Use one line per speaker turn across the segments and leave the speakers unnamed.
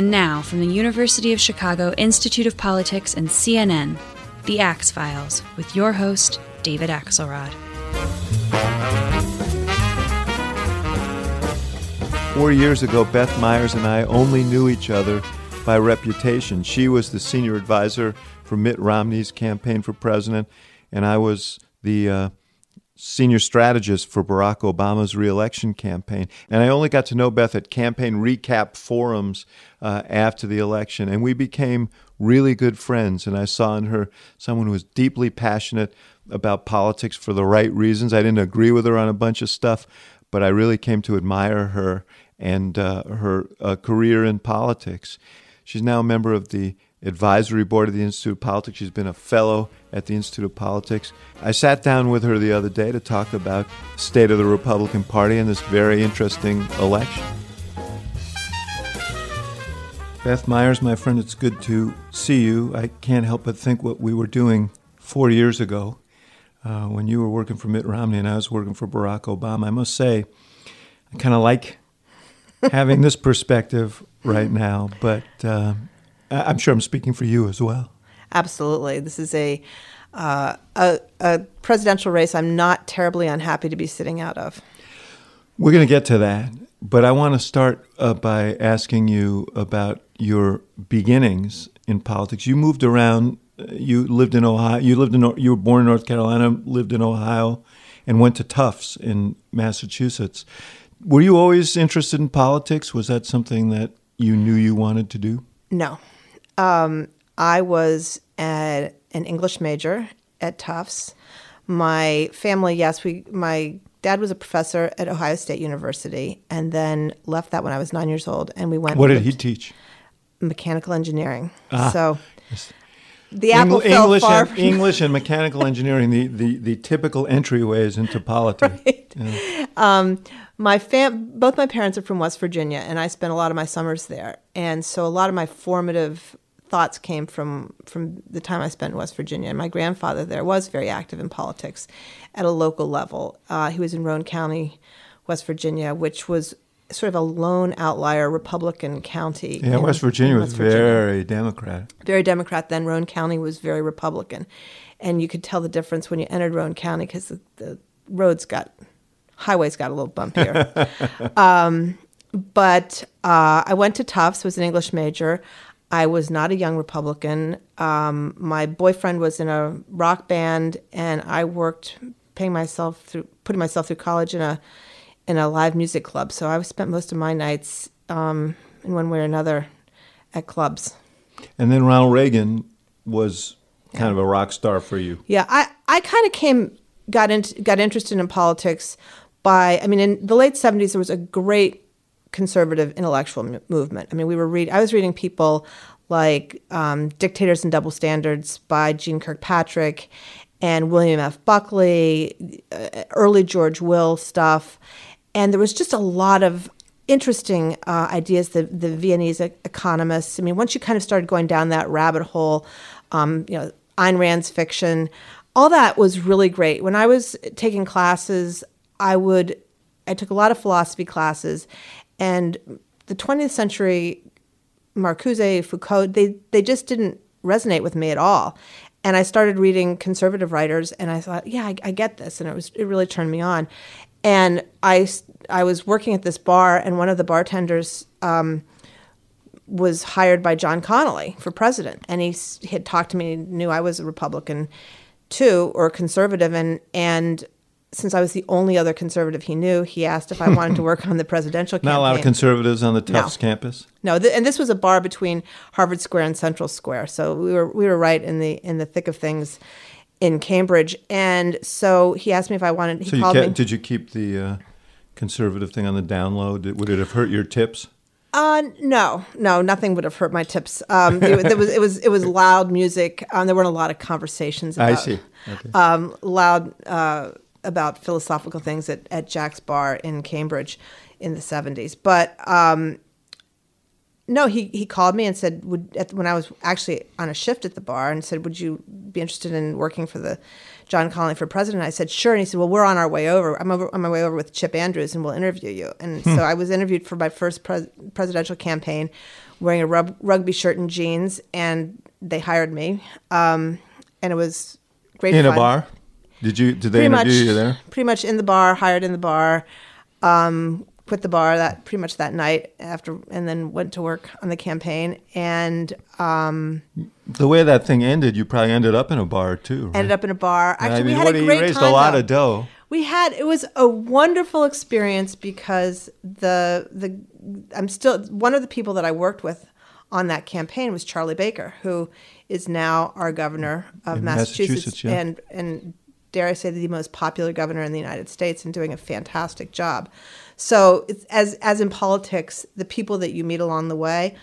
And now, from the University of Chicago Institute of Politics and CNN, The Axe Files, with your host, David Axelrod.
Four years ago, Beth Myers and I only knew each other by reputation. She was the senior advisor for Mitt Romney's campaign for president, and I was the uh, senior strategist for Barack Obama's reelection campaign. And I only got to know Beth at campaign recap forums uh, after the election, and we became really good friends. And I saw in her someone who was deeply passionate about politics for the right reasons. I didn't agree with her on a bunch of stuff, but I really came to admire her and uh, her uh, career in politics. She's now a member of the advisory board of the Institute of Politics. She's been a fellow at the Institute of Politics. I sat down with her the other day to talk about state of the Republican Party and this very interesting election. Beth Myers, my friend, it's good to see you. I can't help but think what we were doing four years ago uh, when you were working for Mitt Romney and I was working for Barack Obama. I must say, I kind of like having this perspective right now, but uh, I'm sure I'm speaking for you as well.
Absolutely. This is a, uh, a, a presidential race I'm not terribly unhappy to be sitting out of.
We're going to get to that, but I want to start uh, by asking you about your beginnings in politics. You moved around. uh, You lived in Ohio. You lived in. You were born in North Carolina. Lived in Ohio, and went to Tufts in Massachusetts. Were you always interested in politics? Was that something that you knew you wanted to do?
No. Um, I was a, an English major at Tufts. My family, yes, we my dad was a professor at Ohio State University and then left that when I was nine years old and we went
What did he teach?
mechanical engineering.
Ah,
so
yes.
the apple
English,
far
and, English and mechanical engineering, the, the, the typical entryways into politics.
my fam both my parents are from West Virginia and I spent a lot of my summers there. And so a lot of my formative thoughts came from from the time I spent in West Virginia. And my grandfather there was very active in politics at a local level. Uh, he was in Roane County, West Virginia, which was sort of a lone outlier Republican county.
Yeah,
in-
West Virginia
in
was
Virginia
very Democrat.
very Democrat. Then Roane County was very Republican, and you could tell the difference when you entered Roane County because the, the roads got highways got a little bumpier. um, but uh, I went to Tufts, was an English major. I was not a young Republican. Um, my boyfriend was in a rock band, and I worked paying myself through putting myself through college in a in a live music club. So I spent most of my nights um, in one way or another at clubs.
And then Ronald Reagan was kind of a rock star for you.
Yeah, I, I kind of came got into got interested in politics by I mean in the late seventies there was a great conservative intellectual m- movement. I mean we were read I was reading people like um, Dictators and Double Standards by Jeane Kirkpatrick and William F. Buckley, uh, early George Will stuff, and there was just a lot of interesting uh, ideas. The the Viennese economists. I mean, once you kind of started going down that rabbit hole, um, you know, Ayn Rand's fiction, all that was really great. When I was taking classes, I would I took a lot of philosophy classes, and the 20th century Marcuse, Foucault, they they just didn't resonate with me at all. And I started reading conservative writers, and I thought, yeah, I, I get this, and it was it really turned me on. And I I was working at this bar, and one of the bartenders um, was hired by John Connally for president, and he, he had talked to me, knew I was a Republican too, or conservative, and and since I was the only other conservative he knew, he asked if I wanted to work on the presidential campaign.
Not a lot of conservatives on the Tufts campus.
No, th- and this was a bar between Harvard Square and Central Square, so we were we were right in the in the thick of things in Cambridge. And so he asked me if I wanted. He
So you
called
kept,
me.
did you keep the uh, conservative thing on the download? Did, would it have hurt your tips?
Uh, no, no, nothing would have hurt my tips. Um, it, it was it was it was loud music. Um, there weren't a lot of conversations. About,
I see. Okay.
um, loud uh, about philosophical things at, at Jack's Bar in Cambridge in the 70s. But um, no, he, he called me and said, would, at, when I was actually on a shift at the bar, and said, Would you be interested in working for the John Connally for president? I said, sure. And he said, well, we're on our way over. I'm over, on my way over with Chip Andrews and we'll interview you. And so I was interviewed for my first pres- presidential campaign wearing a rub- rugby shirt and jeans, and they hired me. Um, and it was great
In
fun.
a bar? Did you? Did they
Pretty
interview
much,
you there?
pretty much in the bar, hired in the bar. Um, quit the bar that pretty much that night after, and then went to work on the campaign and um,
The way that thing ended, you probably ended up in a bar too. Right?
ended up in a bar. Actually,
I mean,
we had
what,
a great
raised
time.
a lot
though.
of dough.
We had it was a wonderful experience because the the I'm still one of the people that I worked with on that campaign was Charlie Baker, who is now our governor of
In
Massachusetts,
Massachusetts, yeah.
and and dare I say the most popular governor in the United States and doing a fantastic job. So as as in politics, the people that you meet along the way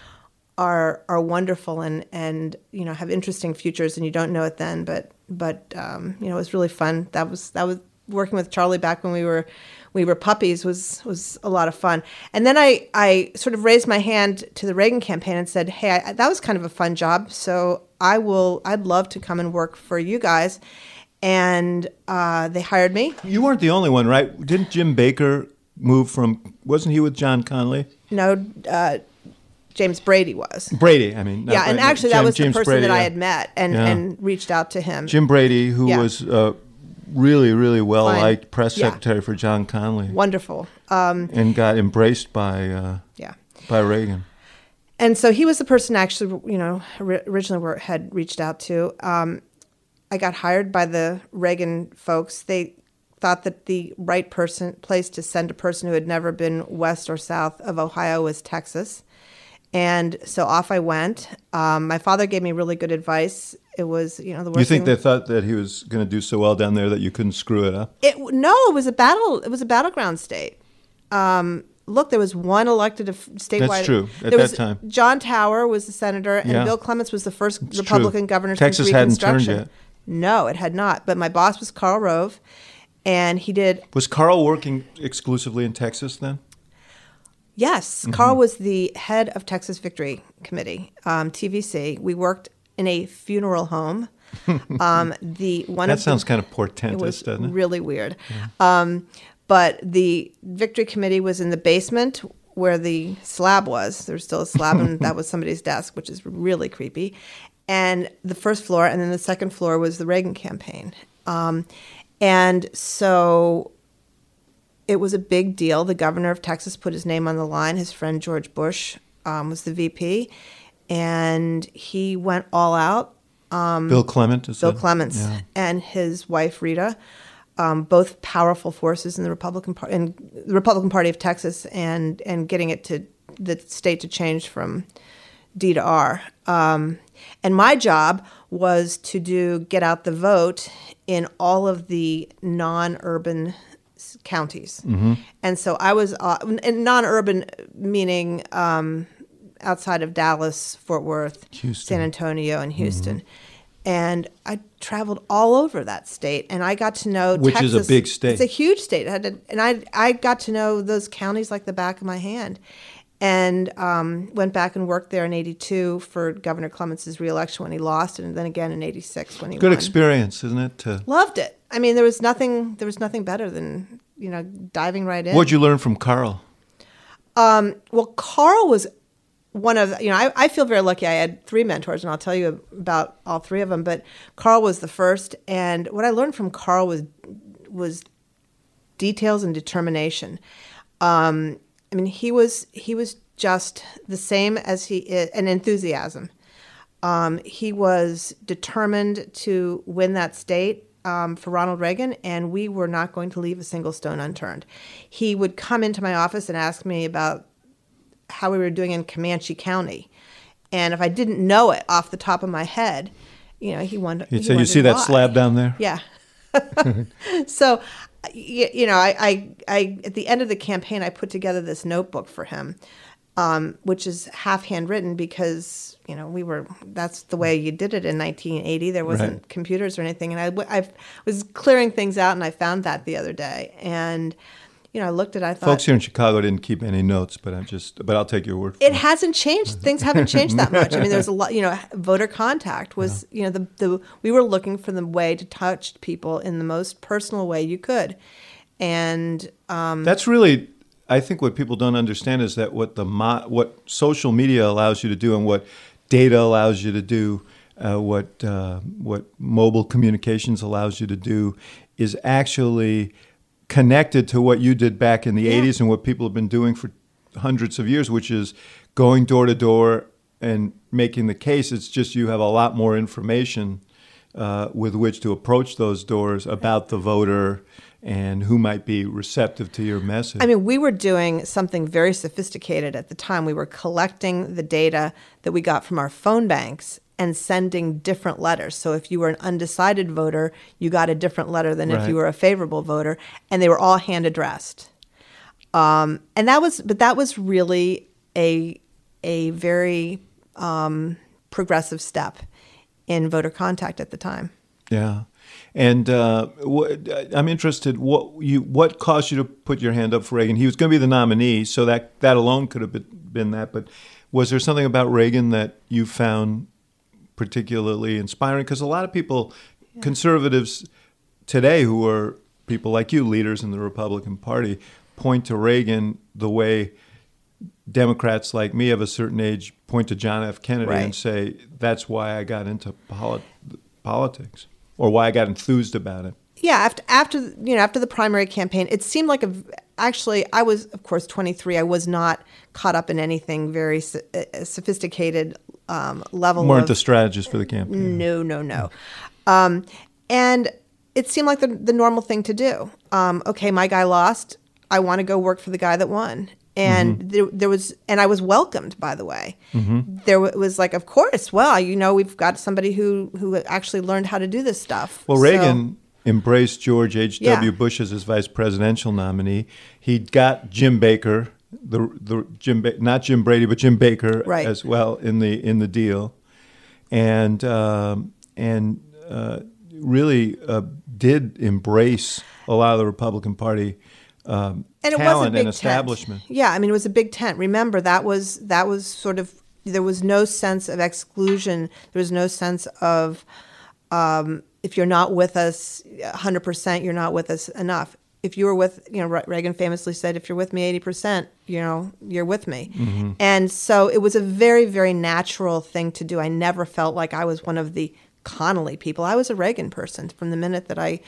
are are wonderful and and you know have interesting futures and you don't know it then but but um, you know it was really fun. That was that was working with Charlie back when we were we were puppies was was a lot of fun. And then I I sort of raised my hand to the Reagan campaign and said hey I, that was kind of a fun job so I will I'd love to come and work for you guys and uh, they hired me
You weren't the only one, right? Didn't Jim Baker move from? Wasn't he with John Connally?
no uh, James Brady was
Brady, I mean.
yeah and
Brady,
actually that
Jim-
was
James
the person
Brady,
that I had met and
Yeah.
and reached out to him
Jim Brady, who
Yeah.
was uh, really, really well liked press
Yeah.
secretary for John Connally,
wonderful um,
and got embraced by uh,
yeah
by Reagan.
and so he was the person actually you know originally had reached out to um, i got hired by the reagan folks they thought that the right person place to send a person who had never been west or south of ohio was texas and so off i went um, my father gave me really good advice it was you know the worst
You think
thing,
they thought that he was going to do so well down there that you couldn't screw it up?
it no it was a battle it was a battleground state um, look there was one elected of- statewide That's
true, at
there
that
was
time.
john tower was the senator and
Yeah.
bill clements was the first
It's
republican
true.
governor
Texas
since
hadn't turned yet.
No it had not but my boss was karl rove and he did
Was Karl working exclusively in Texas then?
yes
Mm-hmm.
karl was the head of texas victory committee um, tvc we worked in a funeral home um, the one
That
of the-
sounds kind of portentous, doesn't it?
really weird. Um, but the victory committee was in the basement where the slab was. There was still a slab, and that was somebody's desk, which is really creepy. And the first floor, and then the second floor was the Reagan campaign. Um, and so it was a big deal. The governor of Texas put his name on the line. His friend George Bush um, was the VP, and he went all out.
Bill Clement is
Bill
that-
Clements
yeah.
and his wife Rita, um, both powerful forces in the Republican Party, in the Republican Party of Texas, and and getting it to the state to change from D to R. Um, and my job was to do get out the vote in all of the non-urban counties,
Mm-hmm.
and so I was uh, non-urban meaning. Um, outside of Dallas, Fort Worth,
Houston.
San Antonio, and Houston. And I traveled all over that state, and I got to know
Which is a
Texas.
big state.
It's a huge state, I to- and I I got to know those counties like the back of my hand, and um, went back and worked there in '82 for Governor Clements' reelection when he lost, and then again in '86 when he
Good
won.
experience, isn't it? To,
Loved it. I mean, there was nothing there was nothing better than you know diving right in.
what'd you learn from Karl?
Well, Karl was one of you know I, I feel very lucky. I had three mentors, and I'll tell you about all three of them. But Karl was the first, and what I learned from Karl was was details and determination. Um, I mean, he was he was just the same as he is, and enthusiasm. Um, he was determined to win that state um, for Ronald Reagan, and we were not going to leave a single stone unturned. He would come into my office and ask me about how we were doing in Comanche County, and if I didn't know it off the top of my head, you know, he wanted.
He'd
he
say, "You see that slab down there?
Yeah. so, you, you know, I, I, I, at the end of the campaign, I put together this notebook for him, um, which is half handwritten because, you know, we were, that's the way you did it in 1980. There wasn't
Right.
computers or anything. And I, I was clearing things out and I found that the other day. And you know, I looked at. it, I thought
Folks here in Chicago didn't keep any notes, but I'm just. But I'll take your word. For
it hasn't changed. Things haven't changed that much. I mean, there's a lot. You know, voter contact was. You know, the the we were looking for the way to touch people in the most personal way you could, and um,
That's really, I think, what people don't understand is that what the mo- what social media allows you to do and what data allows you to do, uh, what uh, what mobile communications allows you to do, is actually connected to what you did back in the
Yeah.
'80s and what people have been doing for hundreds of years, which is going door to door and making the case. It's just you have a lot more information uh, with which to approach those doors about the voter and who might be receptive to your message.
I mean, we were doing something very sophisticated at the time. We were collecting the data that we got from our phone banks and sending different letters. So if you were an undecided voter, you got a different letter than if you were a favorable voter, and they were all hand addressed. Um, and that was, but that was really a a very um, progressive step in voter contact at the time.
yeah, and uh, what, I'm interested. What you what caused you to put your hand up for Reagan? He was going to be the nominee, so that that alone could have been, been that. But was there something about Reagan that you found particularly inspiring? Because a lot of people, conservatives today, who are people like you, leaders in the Republican Party, point to Reagan the way Democrats like me of a certain age point to John F. Kennedy
Right.
and say that's why I got into poli- politics or why I got enthused about it.
yeah after after you know after the primary campaign it seemed like a actually i was of course 23 i was not caught up in anything very so- uh, sophisticated um, level
weren't
of
the strategist for the campaign.
no no no. Um, and it seemed like the, the normal thing to do. Um, okay my guy lost. I want to go work for the guy that won. And
Mm-hmm.
there, there was and i was welcomed by the way. There wa- was like of course well you know we've got somebody who who actually learned how to do this stuff.
Well,
So-
Reagan embraced George H.W.
Yeah.
Bush as his vice presidential nominee. He got Jim Baker, the the Jim ba- not Jim Brady, but Jim Baker
Right.
as well in the in the deal, and um, and uh, really uh, did embrace a lot of the Republican Party um,
and it was a big
and establishment.
Tent. Yeah, I mean it was a big tent. Remember that was that was sort of there was no sense of exclusion. There was no sense of um, if you're not with us 100%, you're not with us enough. If you were with, you know, Reagan famously said, if you're with me 80%, you know, you're with me.
Mm-hmm.
And so it was a very, very natural thing to do. I never felt like I was one of the Connally people. I was a Reagan person from the minute that I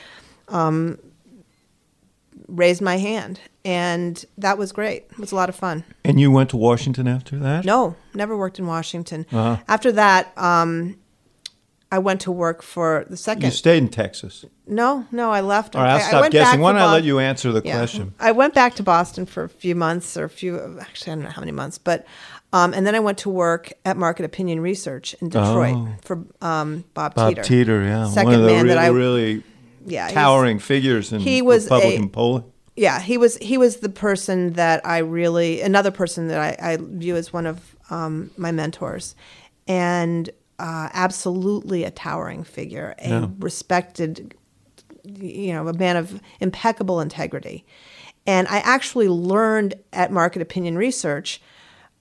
raised my hand, and that was great. It was a lot of fun.
And you went to Washington after that?
No, never worked in Washington.
Uh-huh.
After that, um, I went to work for the second.
You stayed in Texas.
no, no, I left.
All right, I'll stop guessing. Why don't I let you answer the
Yeah.
question?
I went back to Boston for a few months or a few, actually, I don't know how many months, but, um, and then I went to work at Market Opinion Research in Detroit
Oh.
for um, Bob,
Bob
Teeter.
Teeter, yeah,
Second
one of the
man
really,
that I,
really
yeah,
towering figures in
he was
Republican
a-
polling.
yeah, he was he was the person that I really another person that I, I view as one of um, my mentors, and uh, absolutely a towering figure, a
Yeah.
respected, you know, a man of impeccable integrity, and I actually learned at Market Opinion Research.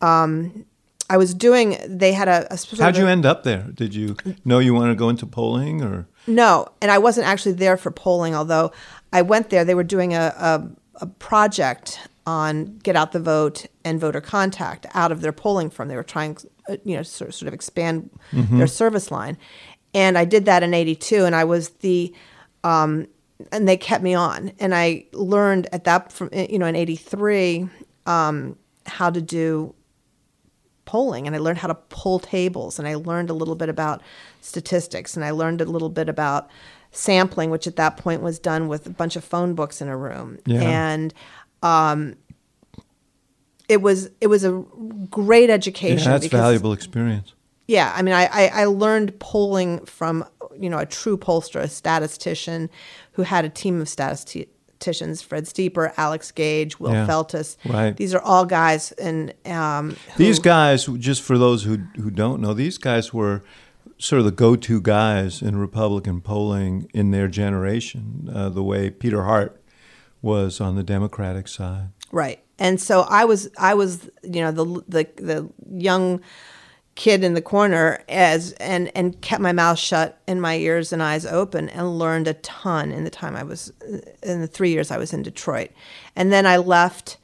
Um, I was doing. They had a. a
How'd you
a-
end up there? Did you know you wanted to go into polling, or
No, and I wasn't actually there for polling, although I went there. They were doing a, a, a project on get out the vote and voter contact out of their polling firm. They were trying, uh, you know, sort, sort of expand their service line. And I did that in 82, and I was the, um, and they kept me on. And I learned at that, from you know, in 83, um, how to do polling and I learned how to pull tables and I learned a little bit about statistics and I learned a little bit about sampling, which at that point was done with a bunch of phone books in a room.
Yeah.
And um, it was it was a great
yeah,
education.
that's
because-
valuable experience.
yeah, I mean, I, I, I learned polling from you know a true pollster, a statistician who had a team of statisticians: Fred Steeper, Alex Gage, Will
Yeah,
Feltus.
right.
These are all guys, and um,
These guys, just for those who who don't know, these guys were sort of the go-to guys in Republican polling in their generation. Uh, the way Peter Hart was on the Democratic side.
Right. And so I was I was you know the the the young kid in the corner as and and kept my mouth shut and my ears and eyes open and learned a ton in the time I was in the 3 years I was in Detroit. And then I left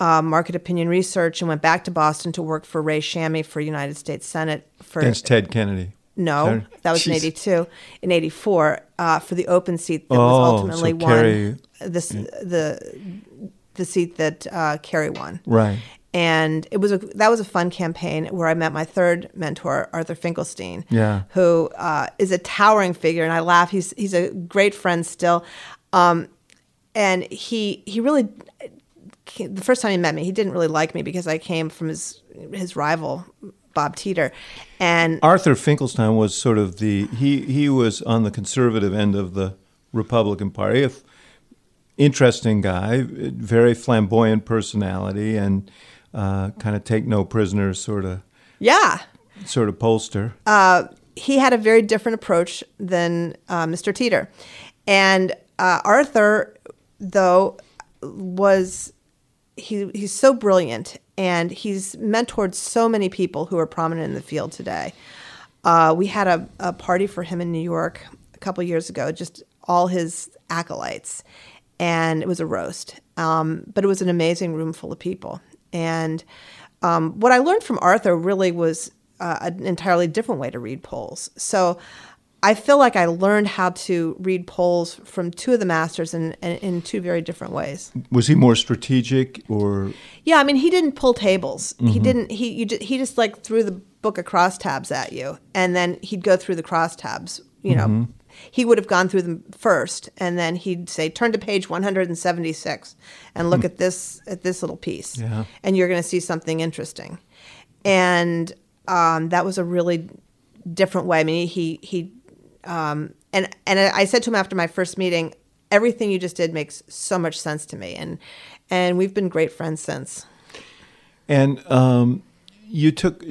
uh, market opinion research and went back to Boston to work for Ray Shamie for United States Senate for
Against Ted Kennedy.
no,
Sorry?
that was in '82. In '84, uh, for the open seat that
Oh,
was ultimately
so
won,
Kerry-
this the the seat that uh, Kerry won.
Right.
And it was a that was a fun campaign where I met my third mentor, Arthur Finkelstein,
Yeah.
who uh, is a towering figure, and I laugh. He's he's a great friend still, um, and he he really the first time he met me, he didn't really like me because I came from his his rival Bob Teeter, and
Arthur Finkelstein was sort of the he he was on the conservative end of the Republican Party. A f- interesting guy, very flamboyant personality, and uh, kind of take no prisoners sort of
yeah,
sort of pollster.
he had a very different approach than uh, Mr. Teeter. And uh, Arthur, though, was he, he's so brilliant and he's mentored so many people who are prominent in the field today. Uh, we had a, a party for him in New York a couple years ago, just all his acolytes, and it was a roast. Um, but it was an amazing room full of people. And um, what I learned from Arthur really was uh, an entirely different way to read polls. So I feel like I learned how to read polls from two of the masters in, in, in two very different ways.
Was he more strategic or
Yeah, I mean, he didn't pull tables. He didn't. He you, he just like threw the book of crosstabs at you, and then he'd go through the crosstabs. You know, he would have gone through them first, and then he'd say, "Turn to page 176 and look at this at this little piece,
Yeah.
and you're going to see something interesting." And um, that was a really different way. I mean, he he um, and and I said to him after my first meeting, everything you just did makes so much sense to me, and and we've been great friends since.
And um, you took,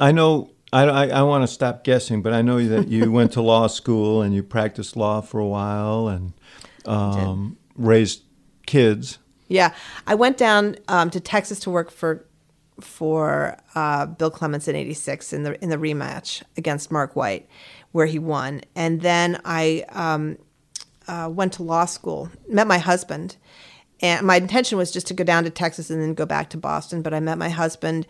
I know, I, I, I want to stop guessing, but I know that you went to law school and you practiced law for a while and um, raised kids.
Yeah, I went down um, to Texas to work for for uh, Bill Clements in '86 in the in the rematch against Mark White, where he won, and then I um, uh, went to law school. Met my husband, and my intention was just to go down to Texas and then go back to Boston. But I met my husband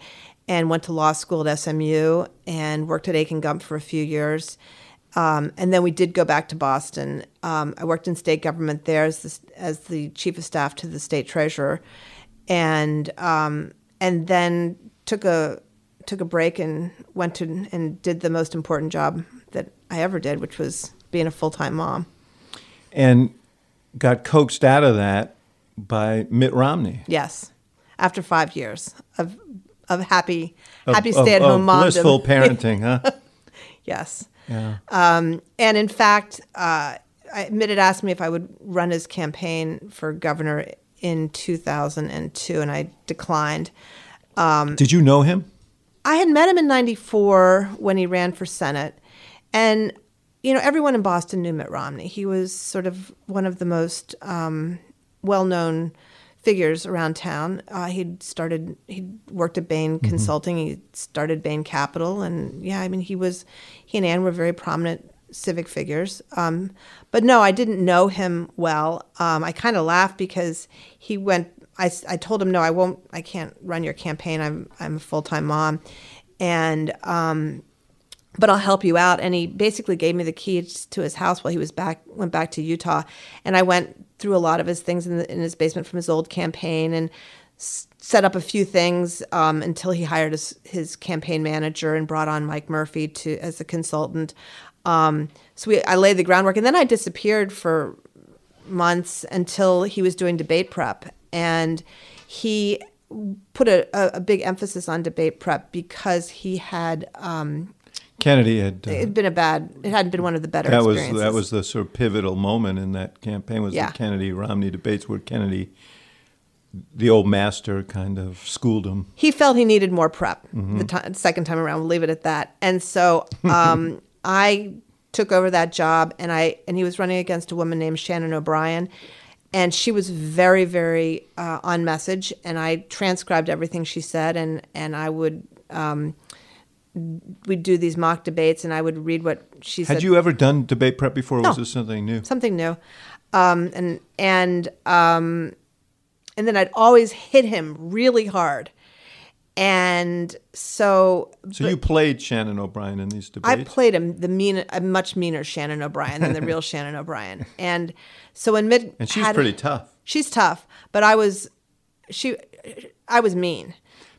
and went to law school at SMU and worked at Akin Gump for a few years. Um, and then we did go back to Boston. Um, I worked in state government there as the, as the chief of staff to the state treasurer, and um, and then took a took a break and went to and did the most important job that I ever did, which was being a full time mom.
And got coaxed out of that by Mitt Romney.
Yes, after five years of of happy happy
of-
stay at home
of
mom.
Blissful parenting, huh?
yes.
Yeah.
Um, and in fact, uh, I, Mitt had asked me if I would run his campaign for governor in 2002, and I declined.
Did you know him?
I had met him in 94 when he ran for Senate. And, you know, everyone in Boston knew Mitt Romney. He was sort of one of the most um, well known figures around town. Uh, he'd started, he'd worked at Bain Consulting, he started Bain Capital. And yeah, I mean, he was, he and Ann were very prominent civic figures. Um, but no, I didn't know him well. Um, I kind of laughed because he went. I, I told him no, I won't. I can't run your campaign. I'm I'm a full time mom, and um, but I'll help you out. And he basically gave me the keys to his house while he was back went back to Utah, and I went through a lot of his things in, the, in his basement from his old campaign and s- set up a few things um, until he hired his, his campaign manager and brought on Mike Murphy to as a consultant. Um, so we, I laid the groundwork, and then I disappeared for months until he was doing debate prep, and he put a, a, a big emphasis on debate prep because he had um,
Kennedy had. Uh,
it had been a bad. It hadn't been one of the better.
that was that was the sort of pivotal moment in that campaign was
Yeah.
the Kennedy Romney debates where Kennedy, the old master, kind of schooled him.
he felt he needed more prep
Mm-hmm.
the ti- second time around. We'll leave it at that. And so um, I took over that job, and I and he was running against a woman named Shannon O'Brien. and she was very, very uh, on message. And I transcribed everything she said, and and I would. Um, we'd do these mock debates, and I would read what she said.
Had you ever done debate prep before? Or
No.
Was this something new?
something new, um, and and um, and then I'd always hit him really hard, and so
So you played Shannon O'Brien in these debates.
I played him the mean, a much meaner Shannon O'Brien than the real Shannon O'Brien, and so when mid.
and she's
had-
pretty tough.
She's tough, but I was she I was mean.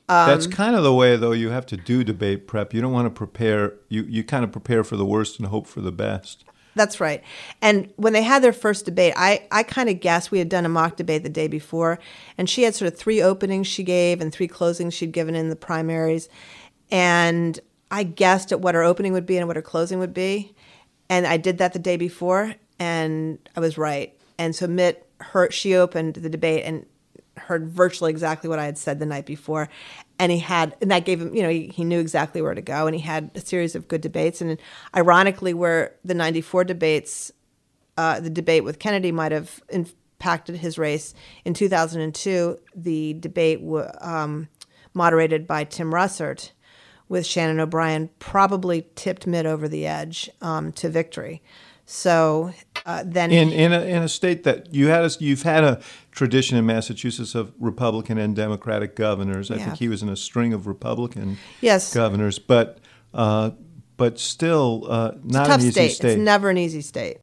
Um,
That's kind of the way, though. You have to do debate prep. You don't want to prepare. You you kind of prepare for the worst and hope for the best.
That's right. And when they had their first debate, I, I kind of guessed we had done a mock debate the day before, and she had sort of three openings she gave and three closings she'd given in the primaries. And I guessed at what her opening would be and what her closing would be. And I did that the day before, and I was right. And so Mitt, her, she opened the debate and heard virtually exactly what I had said the night before. And he had, and that gave him, you know, he, he knew exactly where to go. And he had a series of good debates. And ironically, where the 94 debates, uh, the debate with Kennedy might have impacted his race, in 2002, the debate w- um, moderated by Tim Russert with Shannon O'Brien probably tipped Mitt over the edge um, to victory. So uh, then
In in a, in a state that you had a, you've had a tradition in Massachusetts of Republican and Democratic governors. I
Yeah.
think he was in a string of Republican
Yes.
governors, but uh, but still uh, not
tough
an easy
state.
state.
It's never an easy state.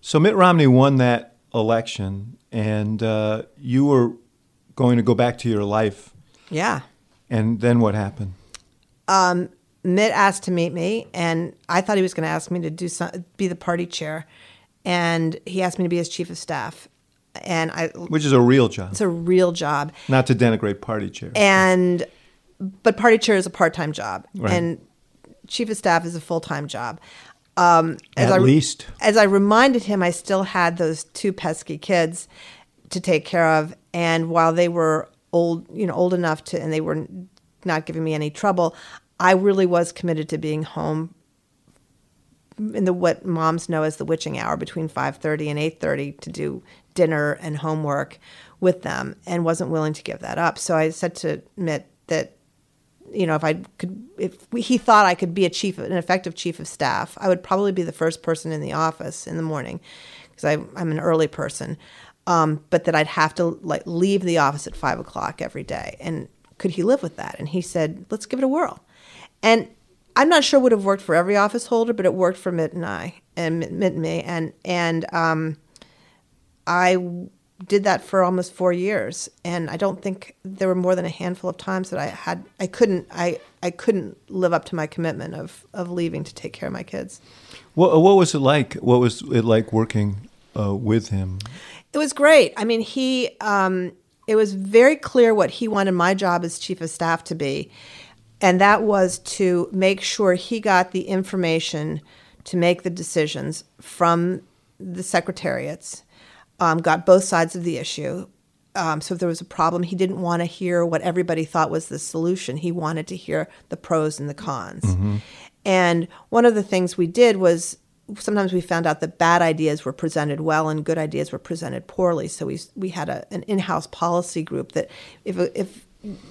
So Mitt Romney won that election, and uh, you were going to go back to your life.
Yeah.
And then what happened?
Mitt asked to meet me, and I thought he was going to ask me to do some, be the party chair, and he asked me to be his chief of staff, and I
Which is a real job,
it's a real job,
not to denigrate party chair.
and but party chair is a part time job,
Right.
and chief of staff is a full time job. Um, as
At
I,
least.
as I reminded him, I still had those two pesky kids to take care of, and while they were old, you know, old enough to, and they were not giving me any trouble, I really was committed to being home in the what moms know as the witching hour between 5:30 and 8:30 to do dinner and homework with them and wasn't willing to give that up. So I said to Mitt that you know if I could if we, he thought I could be a chief an effective chief of staff, I would probably be the first person in the office in the morning because I'm an early person. Um, but that I'd have to like leave the office at five o'clock every day. And could he live with that? And he said, "Let's give it a whirl." And I'm not sure would have worked for every office holder, but it worked for Mitt and I, and Mitt, and me, and and um, I did that for almost four years, and I don't think there were more than a handful of times that I had I couldn't I I couldn't live up to my commitment of of leaving to take care of my kids.
What, what was it like? What was it like working uh, with him?
It was great. I mean, he. Um, it was very clear what he wanted my job as chief of staff to be, and that was to make sure he got the information to make the decisions from the secretariats, um, got both sides of the issue. Um, so if there was a problem, he didn't want to hear what everybody thought was the solution. He wanted to hear the pros and the cons. And one of the things we did was sometimes we found out that bad ideas were presented well and good ideas were presented poorly. So we we had a, an in-house policy group that if if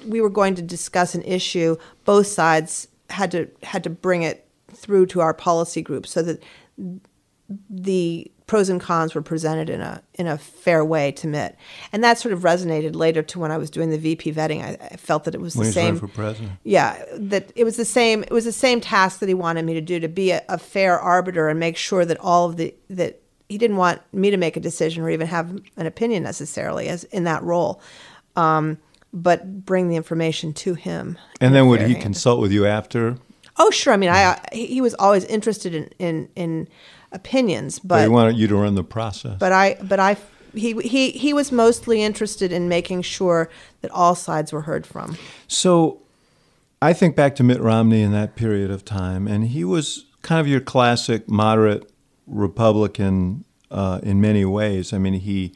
we were going to discuss an issue, both sides had to had to bring it through to our policy group so that the pros and cons were presented in a in a fair way to Mitt, and that sort of resonated later to when I was doing the VP vetting. I, I felt that it was
When
the same
running for president.
yeah, that it was the same. It was the same task that he wanted me to do to be a, a fair arbiter and make sure that all of the that he didn't want me to make a decision or even have an opinion necessarily as in that role, um, but bring the information to him.
And then would he
hand.
consult with you after?
Oh, sure. I mean, I he he was always interested in in, in opinions,
But he wanted you to run the process.
but I but I he he he was mostly interested in making sure that all sides were heard from.
So I think back to Mitt Romney in that period of time, and he was kind of your classic moderate Republican uh, in many ways. I mean, he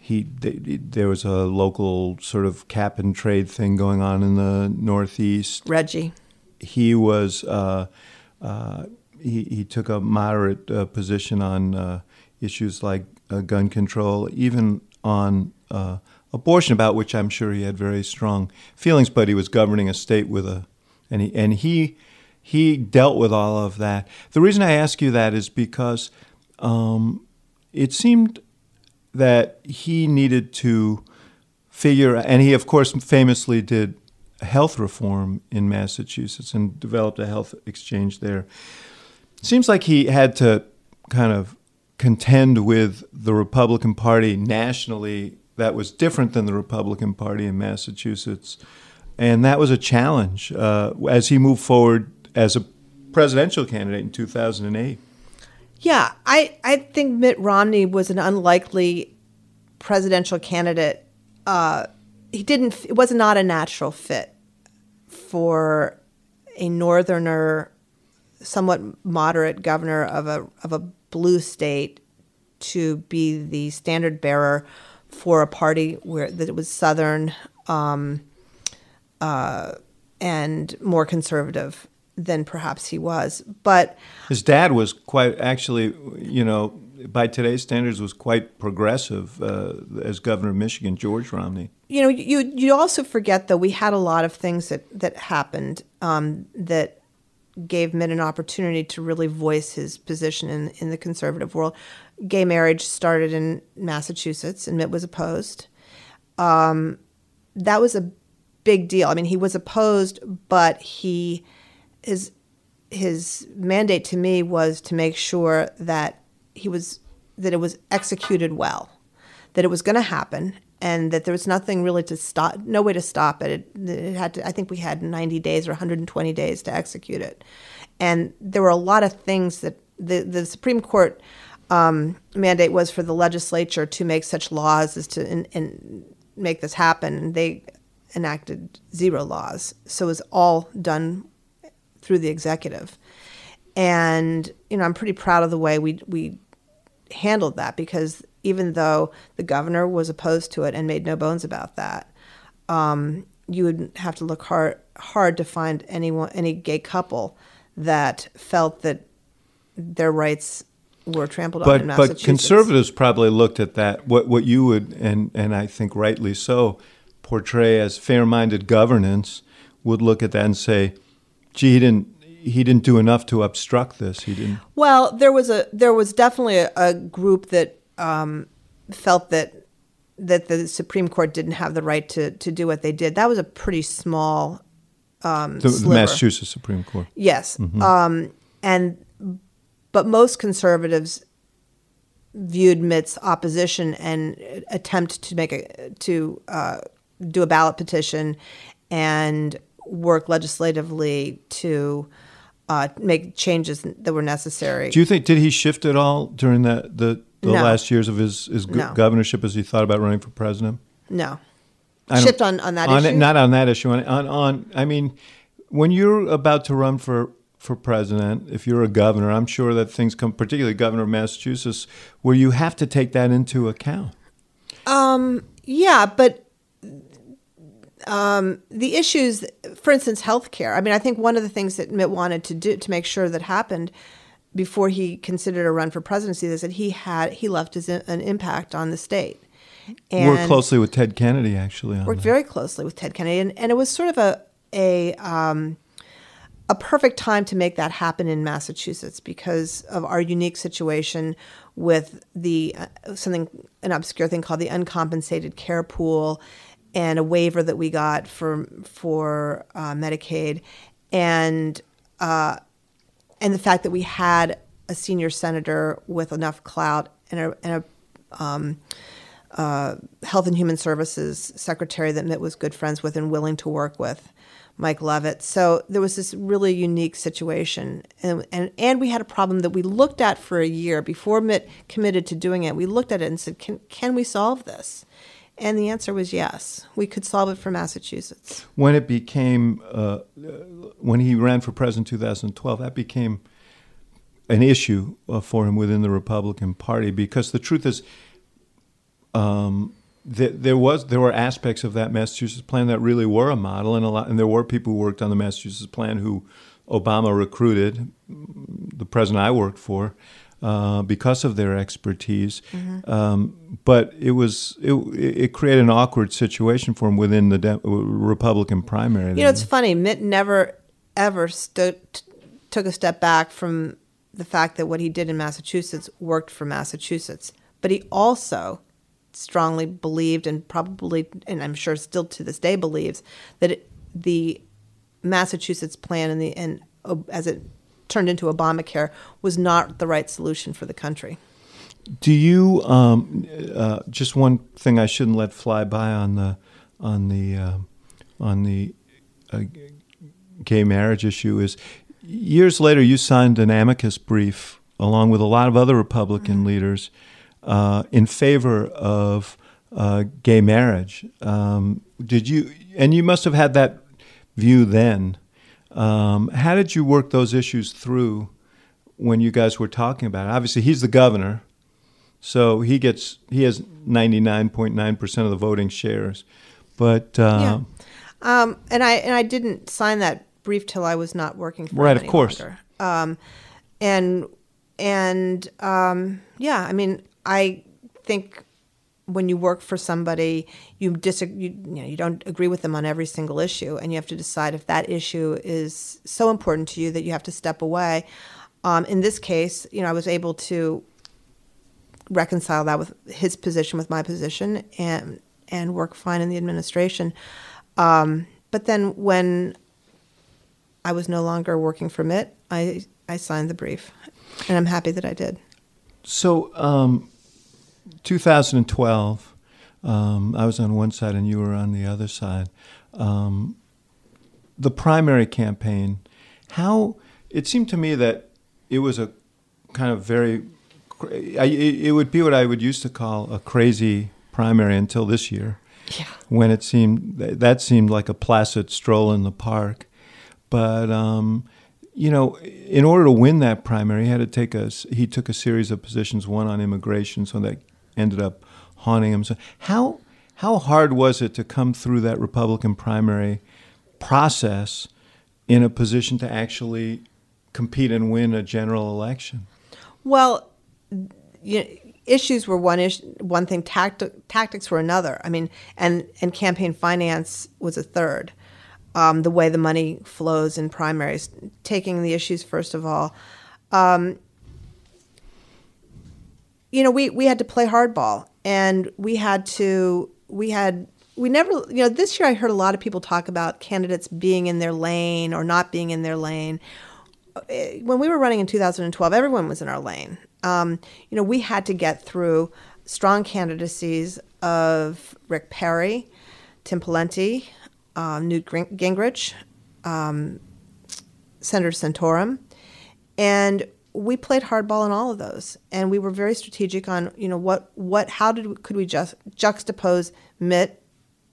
he th- there was a local sort of cap and trade thing going on in the Northeast.
RGGI.
He was uh, uh, he he took a moderate uh, position on uh, issues like uh, gun control, even on uh, abortion, about which I'm sure he had very strong feelings. But he was governing a state with a, and he and he he dealt with all of that. The reason I ask you that is because um, it seemed that he needed to figure, and he of course famously did health reform in Massachusetts and developed a health exchange there. Seems like he had to kind of contend with the Republican Party nationally that was different than the Republican Party in Massachusetts. And that was a challenge uh, as he moved forward as a presidential candidate in 2008.
Yeah, I, I think Mitt Romney was an unlikely presidential candidate. Uh, he didn't. It was not a natural fit for a northerner, somewhat moderate governor of a of a blue state to be the standard bearer for a party where that it was southern um, uh, and more conservative than perhaps he was. But
his dad was quite actually, you know, by today's standards, was quite progressive uh, as governor of Michigan, George Romney.
You know, you you also forget though we had a lot of things that that happened um, that gave Mitt an opportunity to really voice his position in in the conservative world. Gay marriage started in Massachusetts, and Mitt was opposed. Um, that was a big deal. I mean, he was opposed, but he his his mandate to me was to make sure that he was that it was executed well, that it was going to happen, and that there was nothing really to stop, no way to stop it. it. It, had to. I think we had 90 days or 120 days to execute it, and there were a lot of things that the the Supreme Court um, mandate was for the legislature to make such laws as to make this happen. They enacted zero laws, so it was all done through the executive. And you know, I'm pretty proud of the way we we handled that because even though the governor was opposed to it and made no bones about that, um, you would have to look hard hard to find anyone any gay couple that felt that their rights were trampled
but,
on in
But conservatives probably looked at that what what you would and and I think rightly so portray as fair-minded governance would look at that and say, gee, he didn't he didn't do enough to obstruct this. He didn't.
Well, there was a there was definitely a, a group that um, felt that that the Supreme Court didn't have the right to to do what they did. That was a pretty small. Um,
the, the Massachusetts Supreme Court.
Yes, mm-hmm. um, and but most conservatives viewed Mitt's opposition and attempt to make a to uh, do a ballot petition and work legislatively to uh, make changes that were necessary.
Do you think did he shift at all during that the, the no. last years of his, his no. governorship as he thought about running for president?
No, shift on, on that
on
issue.
It, not on that issue. On, on on I mean, when you're about to run for for president, if you're a governor, I'm sure that things come, particularly governor of Massachusetts, where you have to take that into account.
Um. Yeah, but um, the issues, for instance, healthcare. I mean, I think one of the things that Mitt wanted to do to make sure that happened before he considered a run for presidency they said he had he left his an impact on the state.
And worked closely with Ted Kennedy, actually.
worked
that.
very closely with Ted Kennedy, and, and it was sort of a a um, a perfect time to make that happen in Massachusetts because of our unique situation with the uh, something an obscure thing called the uncompensated care pool and a waiver that we got for for uh, Medicaid, and uh, and the fact that we had a senior senator with enough clout and a, and a um, uh, Health and Human Services secretary that Mitt was good friends with and willing to work with, Mike Leavitt. So there was this really unique situation, and, and and we had a problem that we looked at for a year before Mitt committed to doing it. We looked at it and said, "Can can we solve this?" And the answer was yes. We could solve it for Massachusetts.
When it became, uh, when he ran for president in 2012, that became an issue uh, for him within the Republican Party because the truth is, um, there was there were aspects of that Massachusetts plan that really were a model, and a lot, and there were people who worked on the Massachusetts plan who Obama recruited, the president I worked for, uh, because of their expertise. Um, but it was it, it created an awkward situation for him within the De- Republican primary.
You know, it's funny. Mitt never ever stood t- took a step back from the fact that what he did in Massachusetts worked for Massachusetts, but he also strongly believed and probably and I'm sure still to this day believes that it, the Massachusetts plan and the and uh, as it turned into Obamacare was not the right solution for the country.
Do you um, uh, just one thing I shouldn't let fly by on the on the uh, on the uh, gay marriage issue is years later you signed an amicus brief along with a lot of other Republican
Mm-hmm.
leaders uh, in favor of uh, gay marriage. Um, did you? And you must have had that view then. Um, how did you work those issues through when you guys were talking about it? Obviously, he's the governor. So he gets he has ninety nine point nine percent of the voting shares, but uh,
Um, and I and I didn't sign that brief till I was not working for him
Right, of course.
Um, and and um, yeah, I mean, I think when you work for somebody, you disagree. You, you know, you don't agree with them on every single issue, and you have to decide if that issue is so important to you that you have to step away. Um, in this case, you know, I was able to reconcile that with his position with my position and and work fine in the administration. Um, but then when I was no longer working for Mitt, I I signed the brief, and I'm happy that I did.
so um, 2012, um, I was on one side and you were on the other side. Um, the primary campaign, how it seemed to me that it was a kind of very, it it would be what I would used to call a crazy primary until this year.
Yeah.
when it seemed that that seemed like a placid stroll in the park. But um, you know, in order to win that primary, he had to take a he took a series of positions, one on immigration, so that ended up haunting him. So how how hard was it to come through that Republican primary process in a position to actually compete and win a general election?
Well, you know, issues were one issue, one thing. Tacti- tactics were another. I mean, and and campaign finance was a third. Um, the way the money flows in primaries, taking the issues first of all. Um, you know, we we had to play hardball, and we had to we had we never you know this year I heard a lot of people talk about candidates being in their lane or not being in their lane when we were running in 2012, everyone was in our lane. Um, you know, we had to get through strong candidacies of Rick Perry, Tim Pawlenty, uh, Newt Gingrich, um, Senator Santorum, and we played hardball in all of those. And we were very strategic on, you know, what, what, how did could we just juxtapose Mitt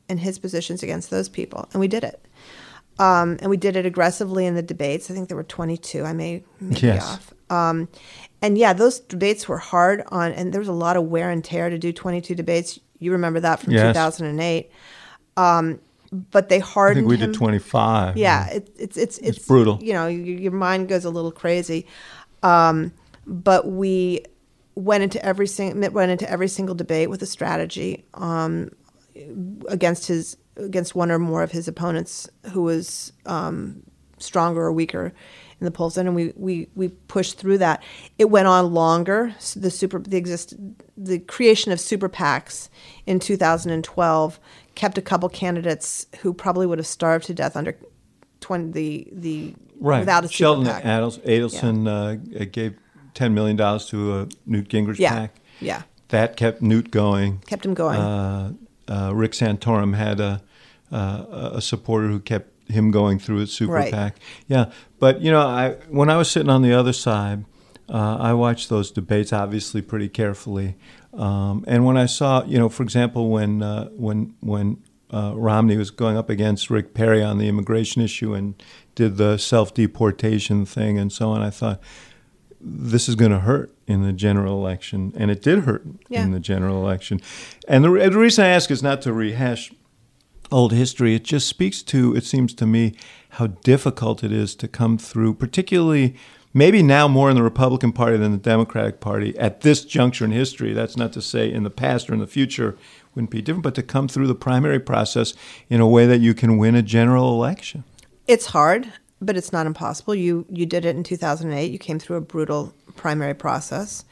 and his positions against those people, and we did it. Um, and we did it aggressively in the debates. I think there were 22. I may, may be
Yes.
off. Um, and yeah, those debates were hard on, and there was a lot of wear and tear to do 22 debates. You remember that from
Yes.
2008. Um, but they hardened.
I think we
him.
did 25.
Yeah, it, it's it's it's
brutal.
You know, your, your mind goes a little crazy. Um, but we went into every single went into every single debate with a strategy um, against his against one or more of his opponents who was um, stronger or weaker in the polls, and we, we we pushed through that. It went on longer. So the super the exist the creation of super PACs in 2012 kept a couple candidates who probably would have starved to death under 20 the the
Right.
without a super
Sheldon
PAC.
Adels, Adelson uh, gave $10 million to a Newt Gingrich pack.
Yeah.
PAC.
Yeah.
That kept Newt going.
Kept him going.
Uh, uh, Rick Santorum had a, uh, a supporter who kept him going through his super
Right.
PAC. Yeah, but you know, I when I was sitting on the other side, uh, I watched those debates obviously pretty carefully, um, and when I saw, you know, for example, when uh, when when uh, Romney was going up against Rick Perry on the immigration issue and did the self deportation thing and so on, I thought this is going to hurt in the general election, and it did hurt
Yeah.
in the general election. And the, the reason I ask is not to rehash old history. It just speaks to, it seems to me, how difficult it is to come through, particularly maybe now more in the Republican Party than the Democratic Party at this juncture in history. That's not to say in the past or in the future wouldn't be different, but to come through the primary process in a way that you can win a general election.
It's hard, but it's not impossible. You you did it in 2008. You came through a brutal primary process.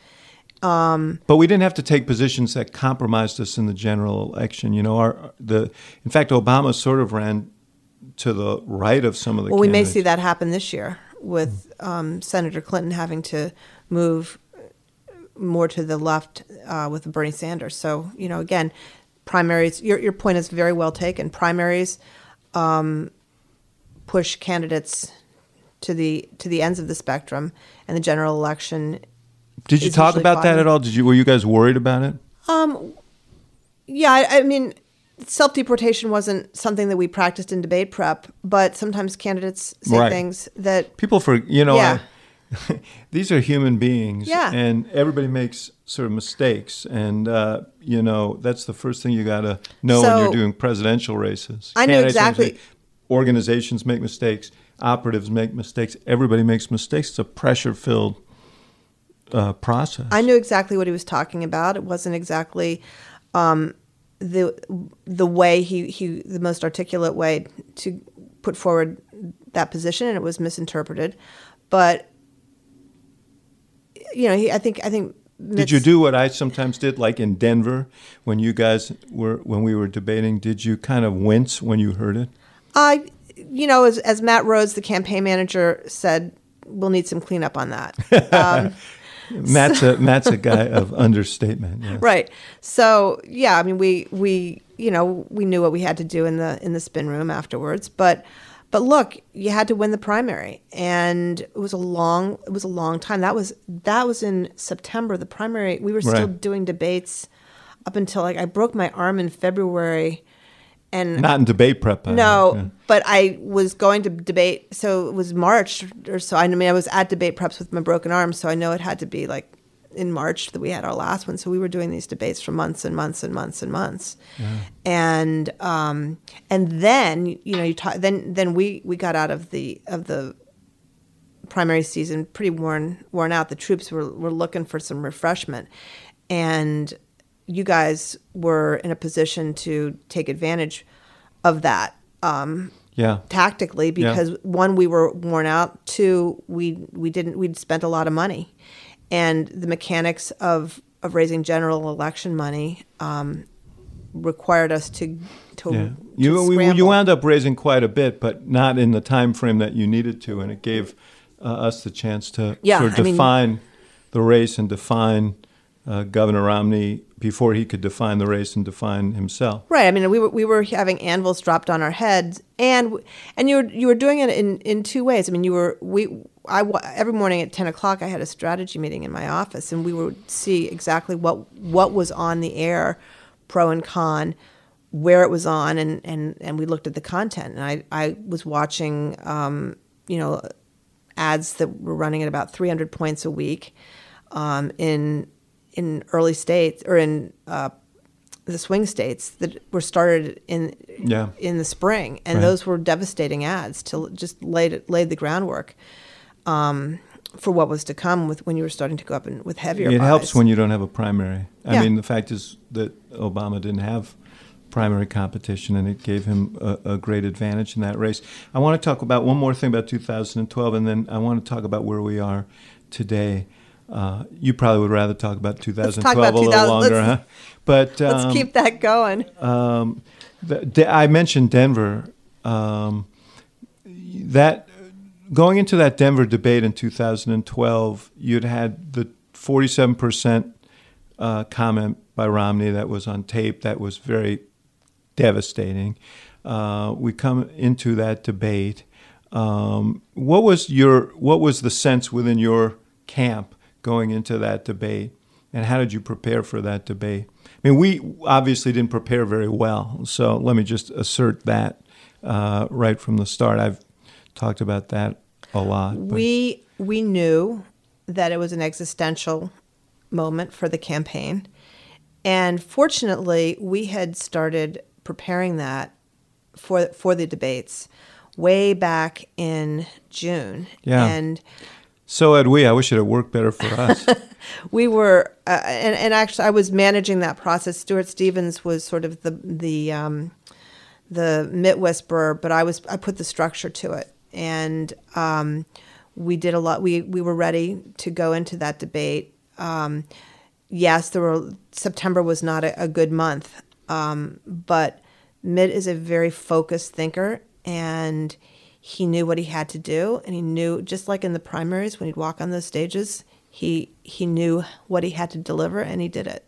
Um, but we didn't have to take positions that compromised us in the general election. You know, our the in fact Obama sort of ran to the right of some of the.
Well,
candidates.
we may see that happen this year with um, Senator Clinton having to move more to the left uh, with Bernie Sanders. So you know, again, primaries. Your your point is very well taken. Primaries um, push candidates to the to the ends of the spectrum, and the general election
did you talk about that at all? Did you were you guys worried about it?
Um, yeah, I, I mean, self deportation wasn't something that we practiced in debate prep, but sometimes candidates say right. things that
people for you know. Yeah. I, these are human beings,
yeah.
and everybody makes sort of mistakes, and uh, you know that's the first thing you got to know so, when you're doing presidential races.
I know exactly.
organizations make mistakes, operatives make mistakes, everybody makes mistakes. It's a pressure filled uh, process.
I knew exactly what he was talking about. It wasn't exactly um, the the way he, he the most articulate way to put forward that position, and it was misinterpreted. But you know, he, I think I think.
Did you do what I sometimes did, like in Denver, when you guys were when we were debating? Did you kind of wince when you heard it?
I, you know, as as Matt Rhoades, the campaign manager, said, we'll need some cleanup on that. Um,
Matt's a Matt's a guy of understatement. Yeah.
Right. So yeah, I mean, we we you know we knew what we had to do in the in the spin room afterwards, but but look, you had to win the primary, and it was a long it was a long time. That was that was in September. The primary we were still right. doing debates up until like I broke my arm in February and
not in debate prep.
no, yeah. but I was going to debate. So it was March or so. I mean, I was at debate preps with my broken arm, so I know it had to be like in March that we had our last one. So we were doing these debates for months and months and months and months, yeah. and um, and then you know you talk, then then we we got out of the of the primary season pretty worn worn out. The troops were were looking for some refreshment, and you guys were in a position to take advantage of that. Um,
yeah.
Tactically, because yeah. one, we were worn out. Two, we we didn't we'd spent a lot of money, and the mechanics of of raising general election money um, required us to to, yeah.
you we, you wound up raising quite a bit, but not in the time frame that you needed to, and it gave uh, us the chance to
yeah,
sort of define mean, the race and define uh, Governor Romney before he could define the race and define himself.
Right. I mean, we were we were having anvils dropped on our heads, and and you were you were doing it in in two ways. I mean, you were we. I every morning at ten o'clock I had a strategy meeting in my office, and we would see exactly what what was on the air, pro and con, where it was on, and and and we looked at the content. And I I was watching, um, you know, ads that were running at about three hundred points a week, um, in in early states or in uh, the swing states that were started in
yeah.
in the spring, and right. those were devastating ads to just laid laid the groundwork um, for what was to come with when you were starting to go up and with heavier.
It
buys.
helps when you don't have a primary. I
yeah.
mean, the fact is that Obama didn't have primary competition, and it gave him a, a, great advantage in that race. I want to talk about one more thing about 2012, and then I want to talk about where we are today. Uh, you probably would rather talk about 2012
about
a little longer, huh? But
um, let's keep that going.
Um, the, I mentioned Denver. Um, that going into that Denver debate in 2012, you'd had the 47 percent uh, comment by Romney that was on tape that was very devastating. Uh, we come into that debate. Um, what was your what was the sense within your camp going into that debate? And how did you prepare for that debate? I mean, we obviously didn't prepare very well. So let me just assert that uh, right from the start. I've talked about that a lot.
But. We we knew that it was an existential moment for the campaign, and fortunately, we had started preparing that for for the debates way back in June.
Yeah.
And
So had we. I wish it had worked better for us.
we were, uh, and, and actually, I was managing that process. Stuart Stevens was sort of the the um, the mitt whisperer, but I was I put the structure to it, and um, we did a lot. We we were ready to go into that debate. Um, yes, there were September was not a, a good month, um, but Mitt is a very focused thinker, and he knew what he had to do, and he knew just like in the primaries when he'd walk on those stages, he he knew what he had to deliver, and he did it.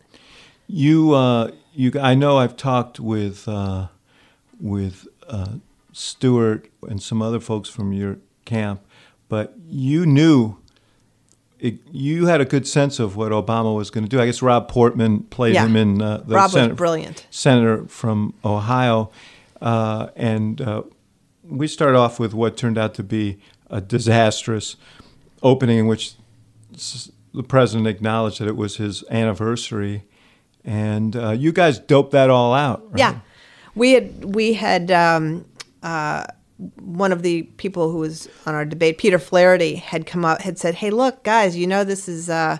You uh, you I know I've talked with uh, with uh, Stuart and some other folks from your camp, but you knew it, you had a good sense of what Obama was going to do. I guess Rob Portman played
Yeah.
him in uh, the
Rob was
Senate,
brilliant.
senator from Ohio, uh, and uh, we started off with what turned out to be a disastrous opening in which the president acknowledged that it was his anniversary, and uh, you guys doped that all out. Right?
Yeah, we had we had um, uh, one of the people who was on our debate, Peter Flaherty, had come up had said, "Hey, look, guys, you know this is." Uh,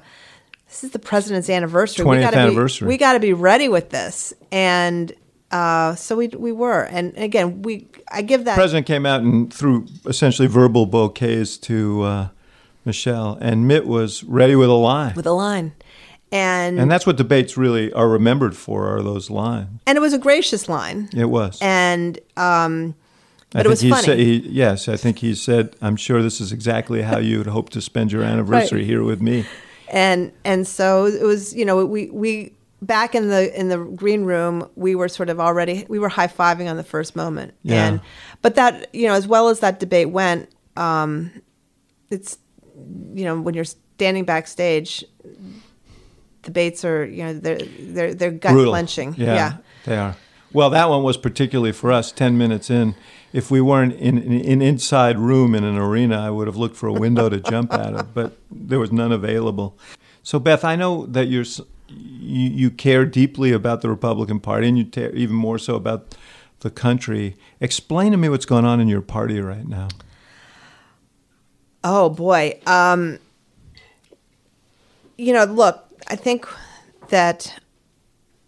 this is the president's anniversary.
20th
gotta
anniversary.
Be, we got to be ready with this, and uh, so we we were. And again, we I give that
The president came out and threw essentially verbal bouquets to uh, Michelle, and Mitt was ready with a line.
with a line, and
and that's what debates really are remembered for are those lines.
and it was a gracious line,
It was.
and um,
I
but
think
it was
he
funny.
Said, he, yes, I think he said, "I'm sure this is exactly how you would hope to spend your anniversary
Right.
here with me."
and and so it was you know we we back in the in the green room we were sort of already we were high-fiving on the first moment
Yeah.
and but that you know as well as that debate went um it's you know when you're standing backstage debates are you know they're they're they're gut
Brutal.
clenching
Yeah,
yeah
they are. Well, that one was particularly for us. Ten minutes in, if we weren't in in an inside room in an arena, I would have looked for a window to jump out of, but there was none available. So, Beth, I know that you're you, you care deeply about the Republican Party, and you care even more so about the country. Explain to me what's going on in your party right now.
Oh boy. Um, you know, look, I think that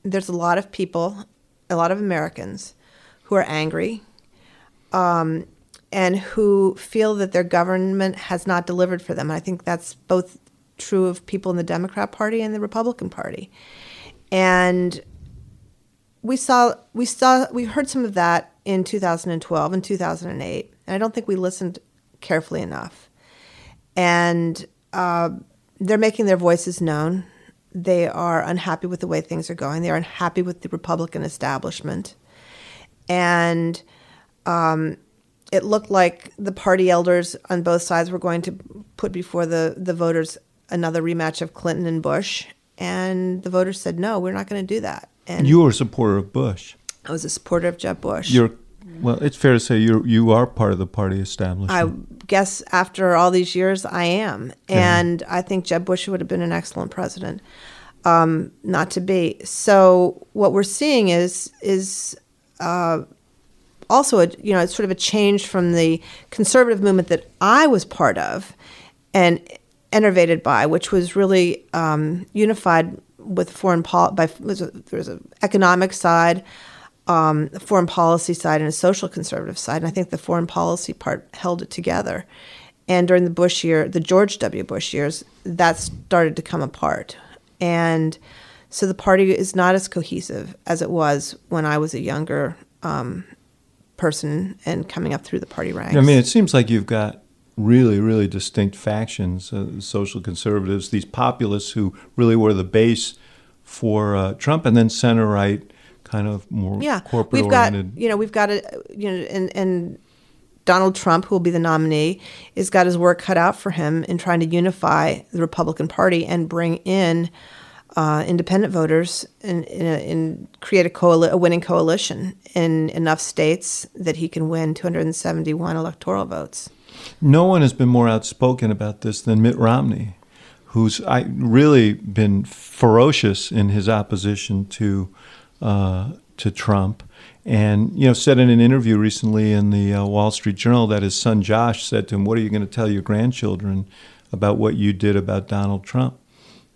there's a lot of people, a lot of Americans who are angry um, and who feel that their government has not delivered for them. I think that's both true of people in the Democrat Party and the Republican Party. And we saw we saw we heard some of that in 2012 and 2008 and i don't think we listened carefully enough. And uh, they're making their voices known. They are unhappy with the way things are going. They're unhappy with the republican establishment. And um, it looked like the party elders on both sides were going to put before the, the voters another rematch of clinton and bush and the voters said no we're not going to do that and
You were a supporter of Bush.
I was a supporter of Jeb Bush.
You're well. It's fair to say you you are part of the party establishment.
I guess after all these years, I am, and I think Jeb Bush would have been an excellent president. Um, not to be. So what we're seeing is is uh, also a you know it's sort of a change from the conservative movement that I was part of, and innervated by, which was really um, unified with foreign pol- by there was an economic side, um, foreign policy side, and a social conservative side. And I think the foreign policy part held it together. And during the Bush year, the George W. Bush years, that started to come apart. And so the party is not as cohesive as it was when I was a younger um, person and coming up through the party ranks.
I mean, it seems like you've got really, really distinct factions: uh, the social conservatives, these populists who really were the base for uh, Trump, and then center right, kind of more
yeah,
corporate
we've got
oriented.
you know we've got a you know and and Donald Trump, who will be the nominee, has got his work cut out for him in trying to unify the Republican Party and bring in uh, independent voters and create a, coali- a winning coalition in enough states that he can win 271 electoral votes.
No one has been more outspoken about this than Mitt Romney, who's I, really been ferocious in his opposition to uh, to Trump, and you know said in an interview recently in the uh, Wall Street Journal that his son Josh said to him, "What are you going to tell your grandchildren about what you did about Donald Trump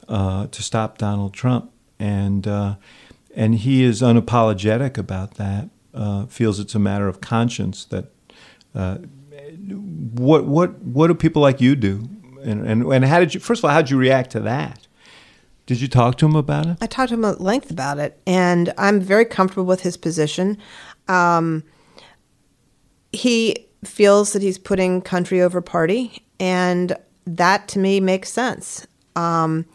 uh, to stop Donald Trump, and uh, and he is unapologetic about that. Uh, feels it's a matter of conscience that. What what what do people like you do, and, and and how did you first of all how did you react to that? Did you talk to him about it?
I talked to him at length about it, and I'm very comfortable with his position. Um, he feels that he's putting country over party, and that to me makes sense. Um,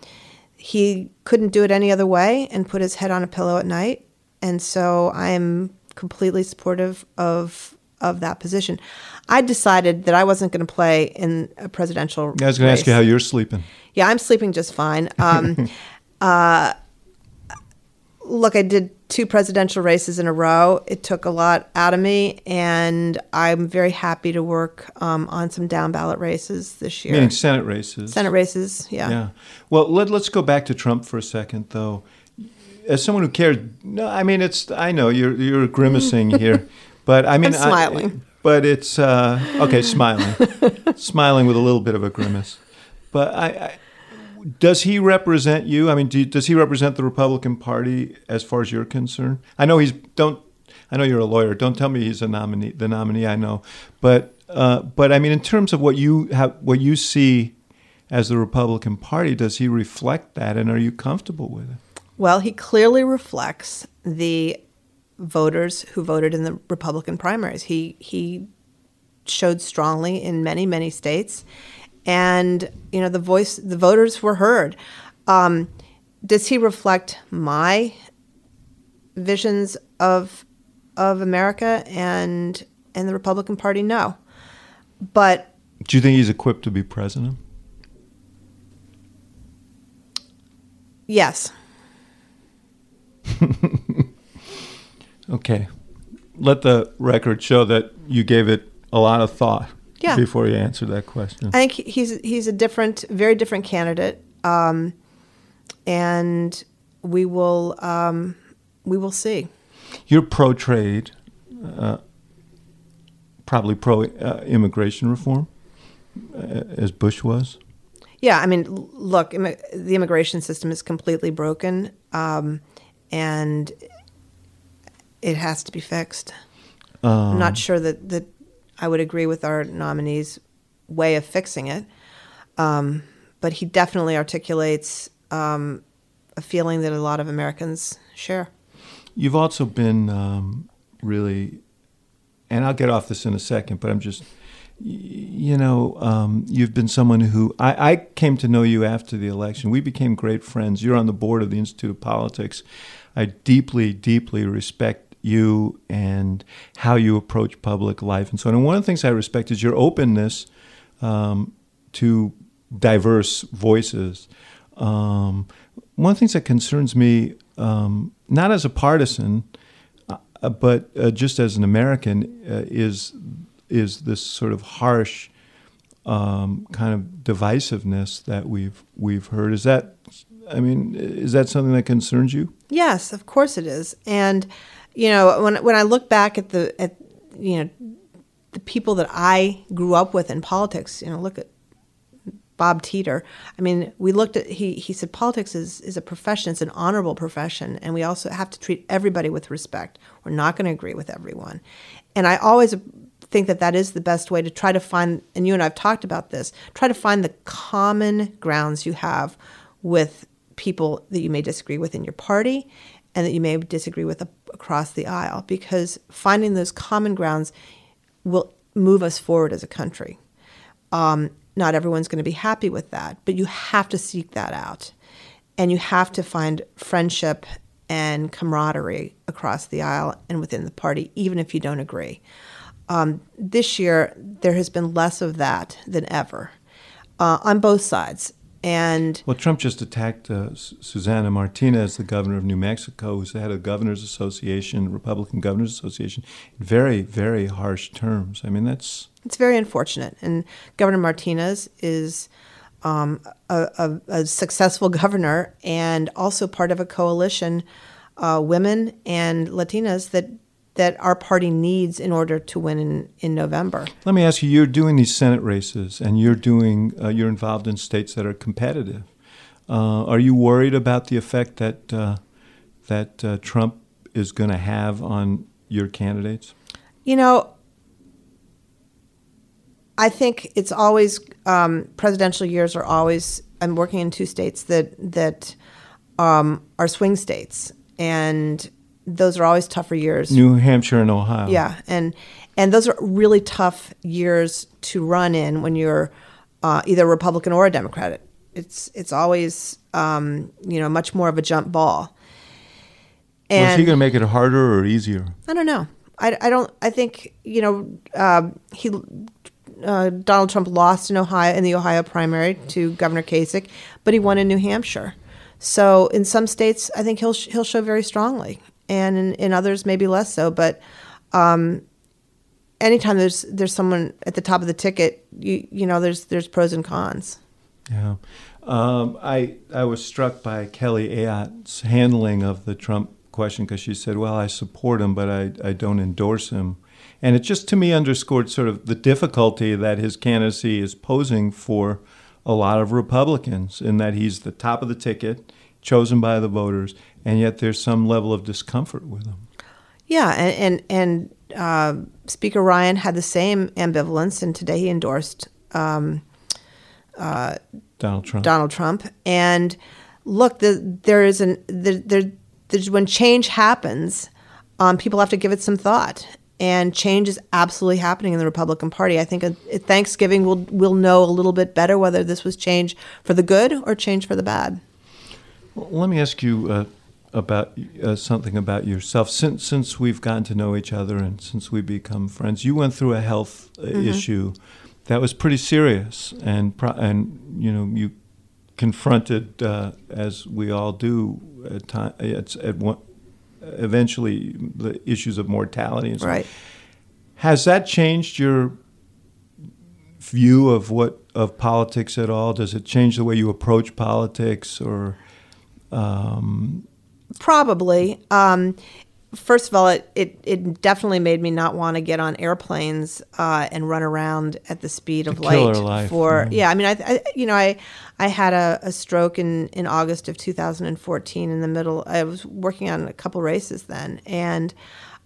he couldn't do it any other way and put his head on a pillow at night, and so I'm completely supportive of of that position. I decided that I wasn't going to play in a presidential. Race.
I was going to ask you how you're sleeping.
Yeah, I'm sleeping just fine. Um, uh, look, I did two presidential races in a row. It took a lot out of me, and I'm very happy to work um, on some down ballot races this year.
Meaning Senate races.
Senate races, yeah.
Yeah. Well, let, let's go back to Trump for a second, though. As someone who cares, no, I mean, it's. I know you're you're grimacing here, but I mean,
I'm smiling.
I, but it's uh, okay, smiling, smiling with a little bit of a grimace. But I, I does he represent you? I mean, do, does he represent the Republican Party as far as you're concerned? I know he's don't. I know you're a lawyer. Don't tell me he's a nominee. The nominee, I know, but uh, but I mean, in terms of what you have, what you see as the Republican Party, does he reflect that, and are you comfortable with it?
Well, he clearly reflects the voters who voted in the Republican primaries. He he showed strongly in many many states, and you know the voice the voters were heard. Um, does he reflect my visions of of America and and the Republican Party? No, but
do you think he's equipped to be president?
Yes.
okay. Let the record show that you gave it a lot of thought
yeah.
before you answer that question.
I think he's he's a different, very different candidate, um, and we will um, we will see.
You're pro trade, uh, probably pro uh, immigration reform, uh, as Bush was.
Yeah, I mean, look, Im- the immigration system is completely broken, um, and it has to be fixed. Um, I'm not sure that that I would agree with our nominee's way of fixing it. Um, but he definitely articulates um, a feeling that a lot of Americans share.
You've also been um, really, and I'll get off this in a second, but I'm just, you know, um, you've been someone who I, I came to know you after the election. We became great friends. You're on the board of the Institute of Politics. I deeply, deeply respect you and how you approach public life and so on. And one of the things I respect is your openness um, to diverse voices. Um, one of the things that concerns me, um, not as a partisan, uh, but uh, just as an American, uh, is is this sort of harsh um, kind of divisiveness that we've we've heard. Is that, I mean, is that something that concerns you?
Yes, of course it is, and you know, when when I look back at the at you know the people that I grew up with in politics, you know, look at Bob Teeter. I mean, we looked at he he said politics is is a profession, it's an honorable profession, and we also have to treat everybody with respect. We're not going to agree with everyone, and I always think that that is the best way to try to find. And you and I've talked about this. Try to find the common grounds you have with people that you may disagree with in your party and that you may disagree with across the aisle because finding those common grounds will move us forward as a country. Um, not everyone's going to be happy with that, but you have to seek that out. And you have to find friendship and camaraderie across the aisle and within the party, even if you don't agree. Um, this year, there has been less of that than ever uh, on both sides. And
well, Trump just attacked uh, Susana Martinez, the governor of New Mexico, who's the head of Governors Association, Republican Governors Association, in very, very harsh terms. I mean, that's
it's very unfortunate. And Governor Martinez is um, a, a, a, successful governor and also part of a coalition, uh, women and Latinas that that our party needs in order to win in, in November.
Let me ask you: You're doing these Senate races, and you're doing uh, you're involved in states that are competitive. Uh, are you worried about the effect that uh, that uh, Trump is going to have on your candidates?
You know, I think it's always um, presidential years are always. I'm working in two states that that um, are swing states, and those are always tougher years.
New Hampshire and Ohio.
Yeah, and and those are really tough years to run in when you're uh, either a Republican or a Democrat. It's it's always um, you know much more of a jump ball.
And well, is he going to make it harder or easier?
I don't know. I, I don't. I think you know uh, he uh, Donald Trump lost in Ohio in the Ohio primary to Governor Kasich, but he won in New Hampshire. So in some states, I think he'll he'll show very strongly, and in, in others maybe less so. But um, anytime there's there's someone at the top of the ticket, you you know there's there's pros and cons.
Yeah, um, I I was struck by Kelly Ayotte's handling of the Trump question because she said, "Well, I support him, but I I don't endorse him." And it just to me underscored sort of the difficulty that his candidacy is posing for a lot of Republicans in that he's the top of the ticket, chosen by the voters, and yet there's some level of discomfort with them.
Yeah, and and, and uh, Speaker Ryan had the same ambivalence, and today he endorsed um, uh,
Donald Trump.
Donald Trump, and look, the, there is an there, there when change happens, um, people have to give it some thought, and change is absolutely happening in the Republican Party. I think at Thanksgiving we'll we'll know a little bit better whether this was change for the good or change for the bad.
Well, let me ask you uh, about uh, something about yourself. Since since we've gotten to know each other and since we become friends, you went through a health uh, mm-hmm. issue that was pretty serious, and pro- and you know you confronted uh, as we all do at time at, at one eventually the issues of mortality and so
right.
Has that changed your view of what of politics at all? Does it change the way you approach politics or? Um,
Probably. Um, first of all, it, it, it definitely made me not want to get on airplanes uh, and run around at the speed of light.
Life,
for yeah. yeah, I mean, I, I, you know I I had a, a, stroke in in August of 2014 in the middle. I was working on a couple races then, and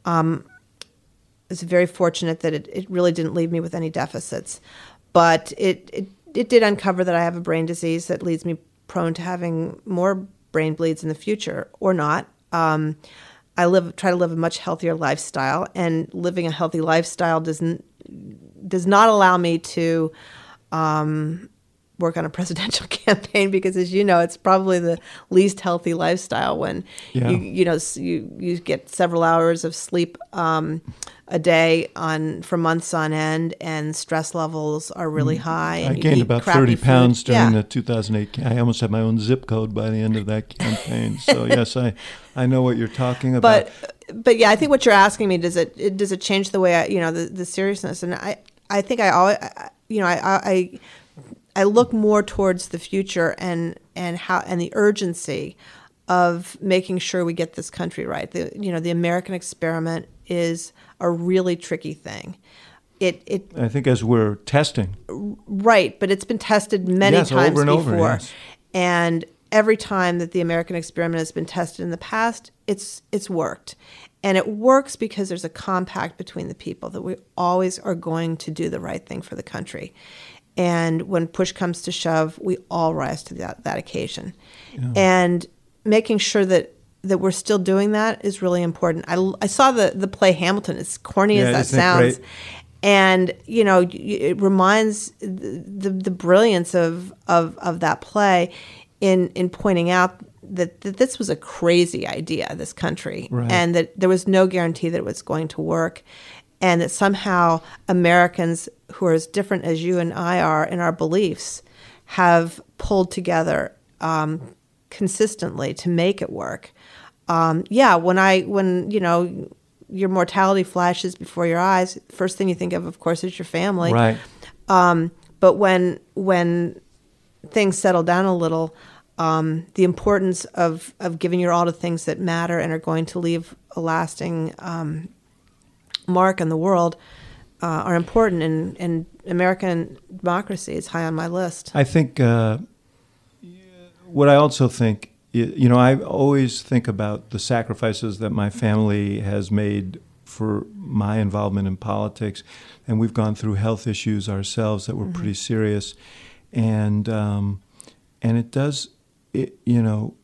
um, I was very fortunate that it, it really didn't leave me with any deficits, but it, it it did uncover that I have a brain disease that leads me prone to having more brain bleeds in the future or not. Um, I live try to live a much healthier lifestyle, and living a healthy lifestyle doesn't does not allow me to um, work on a presidential campaign because, as you know, it's probably the least healthy lifestyle when
yeah.
you you know you you get several hours of sleep. Um, a day on for months on end, and stress levels are really mm. high. I
gained about thirty
food.
pounds during
yeah.
the 2008. I almost had my own zip code by the end of that campaign. so yes, I I know what you're talking about.
But but yeah, I think what you're asking me does it, it does it change the way I you know the, the seriousness and I I think I always you know I, I I look more towards the future and and how and the urgency of making sure we get this country right. The you know the American experiment is a really tricky thing. It, it
I think as we're testing.
Right, but it's been tested many
yes,
times
and
before.
Over, yes.
And every time that the American experiment has been tested in the past, it's it's worked. And it works because there's a compact between the people that we always are going to do the right thing for the country. And when push comes to shove, we all rise to that, that occasion. Yeah. And making sure that that we're still doing that is really important. I, I saw the, the play Hamilton, as corny
yeah,
as that sounds. And, you know, it reminds the, the, the brilliance of, of, of that play in, in pointing out that, that this was a crazy idea, this country,
right.
and that there was no guarantee that it was going to work. And that somehow Americans who are as different as you and I are in our beliefs have pulled together um, consistently to make it work um, yeah, when I when you know your mortality flashes before your eyes, first thing you think of, of course, is your family.
Right.
Um, but when when things settle down a little, um, the importance of of giving your all to things that matter and are going to leave a lasting um, mark on the world uh, are important, and, and American democracy is high on my list.
I think uh, what I also think, you know, I always think about the sacrifices that my family has made for my involvement in politics, and we've gone through health issues ourselves that were mm-hmm. pretty serious, and um, and it does, it, you know,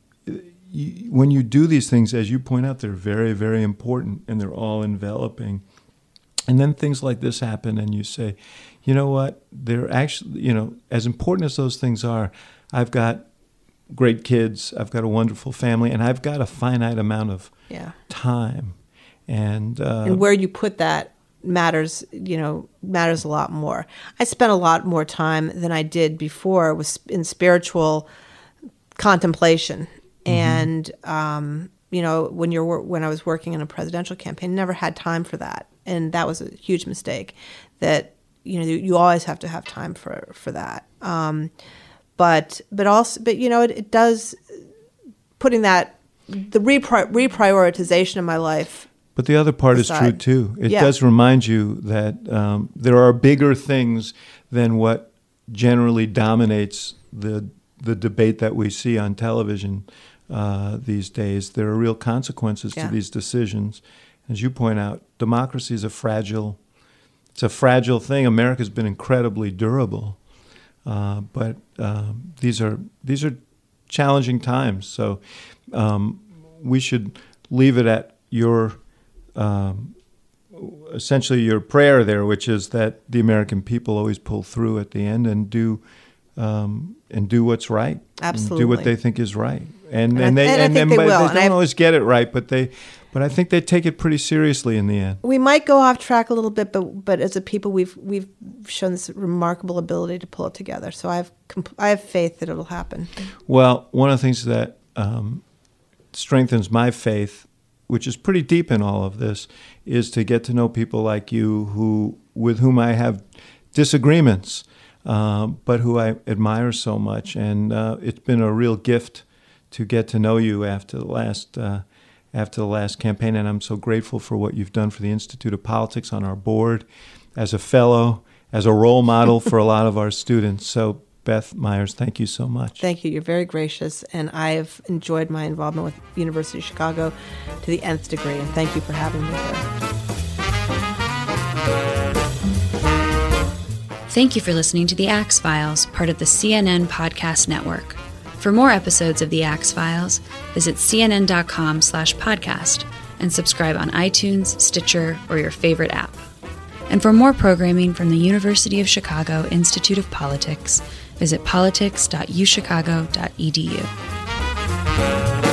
when you do these things, as you point out, they're very very important and they're all enveloping, and then things like this happen, and you say, you know what, they're actually, you know, as important as those things are, I've got great kids, I've got a wonderful family, and I've got a finite amount of yeah. time. And uh,
and where you put that matters you know matters a lot more. I spent a lot more time than i did before was in spiritual contemplation. Mm-hmm. and um, you know when you're when i was working in a presidential campaign never had time for that and that was a huge mistake that you know you always have to have time for for that um, but but also but you know it, it does putting that the repri- reprioritization of my life
but the other part is true too. It yeah. does remind you that um, there are bigger things than what generally dominates the the debate that we see on television uh, these days. There are real consequences yeah. to these decisions. As you point out, democracy is a fragile it's a fragile thing. America's been incredibly durable, uh, but uh, these are these are challenging times. So um, we should leave it at your um, essentially your prayer there, which is that the American people always pull through at the end and do um, and do what's right.
Absolutely,
do what they think is right. And and, and they and, and, and they, they, don't always get it right, but they but I think they take it pretty seriously in the end.
We might go off track a little bit, but but as a people, we've we've shown this remarkable ability to pull it together. So I have comp- I have faith that it'll happen.
Well, one of the things that um, strengthens my faith which is pretty deep in all of this, is to get to know people like you who with whom I have disagreements, uh, but who I admire so much. And uh, it's been a real gift to get to know you after the last uh, after the last campaign. And I'm so grateful for what you've done for the Institute of Politics on our board, as a fellow, as a role model for a lot of our students. So Beth Myers, thank you so much.
Thank you. You're very gracious, and I've enjoyed my involvement with University of Chicago to the nth degree. And thank you for having me here.
Thank you for listening to the Axe Files, part of the CNN Podcast Network. For more episodes of the Axe Files, visit cnn.com slash podcast and subscribe on iTunes, Stitcher, or your favorite app. And for more programming from the University of Chicago Institute of Politics, visit politics.uchicago.edu.